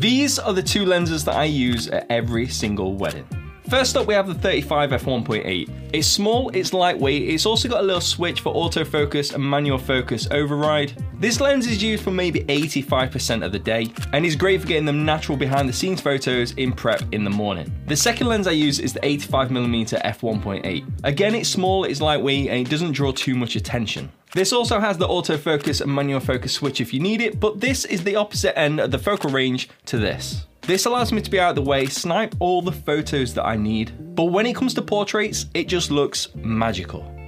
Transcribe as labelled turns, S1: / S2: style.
S1: These are the two lenses that I use at every single wedding. First up, we have the 35 f1.8. It's small, it's lightweight, it's also got a little switch for autofocus and manual focus override. This lens is used for maybe 85% of the day and is great for getting them natural behind the scenes photos in prep in the morning. The second lens I use is the 85mm f1.8. Again, it's small, it's lightweight, and it doesn't draw too much attention. This also has the autofocus and manual focus switch if you need it, but this is the opposite end of the focal range to this. This allows me to be out of the way, snipe all the photos that I need, but when it comes to portraits, it just looks magical.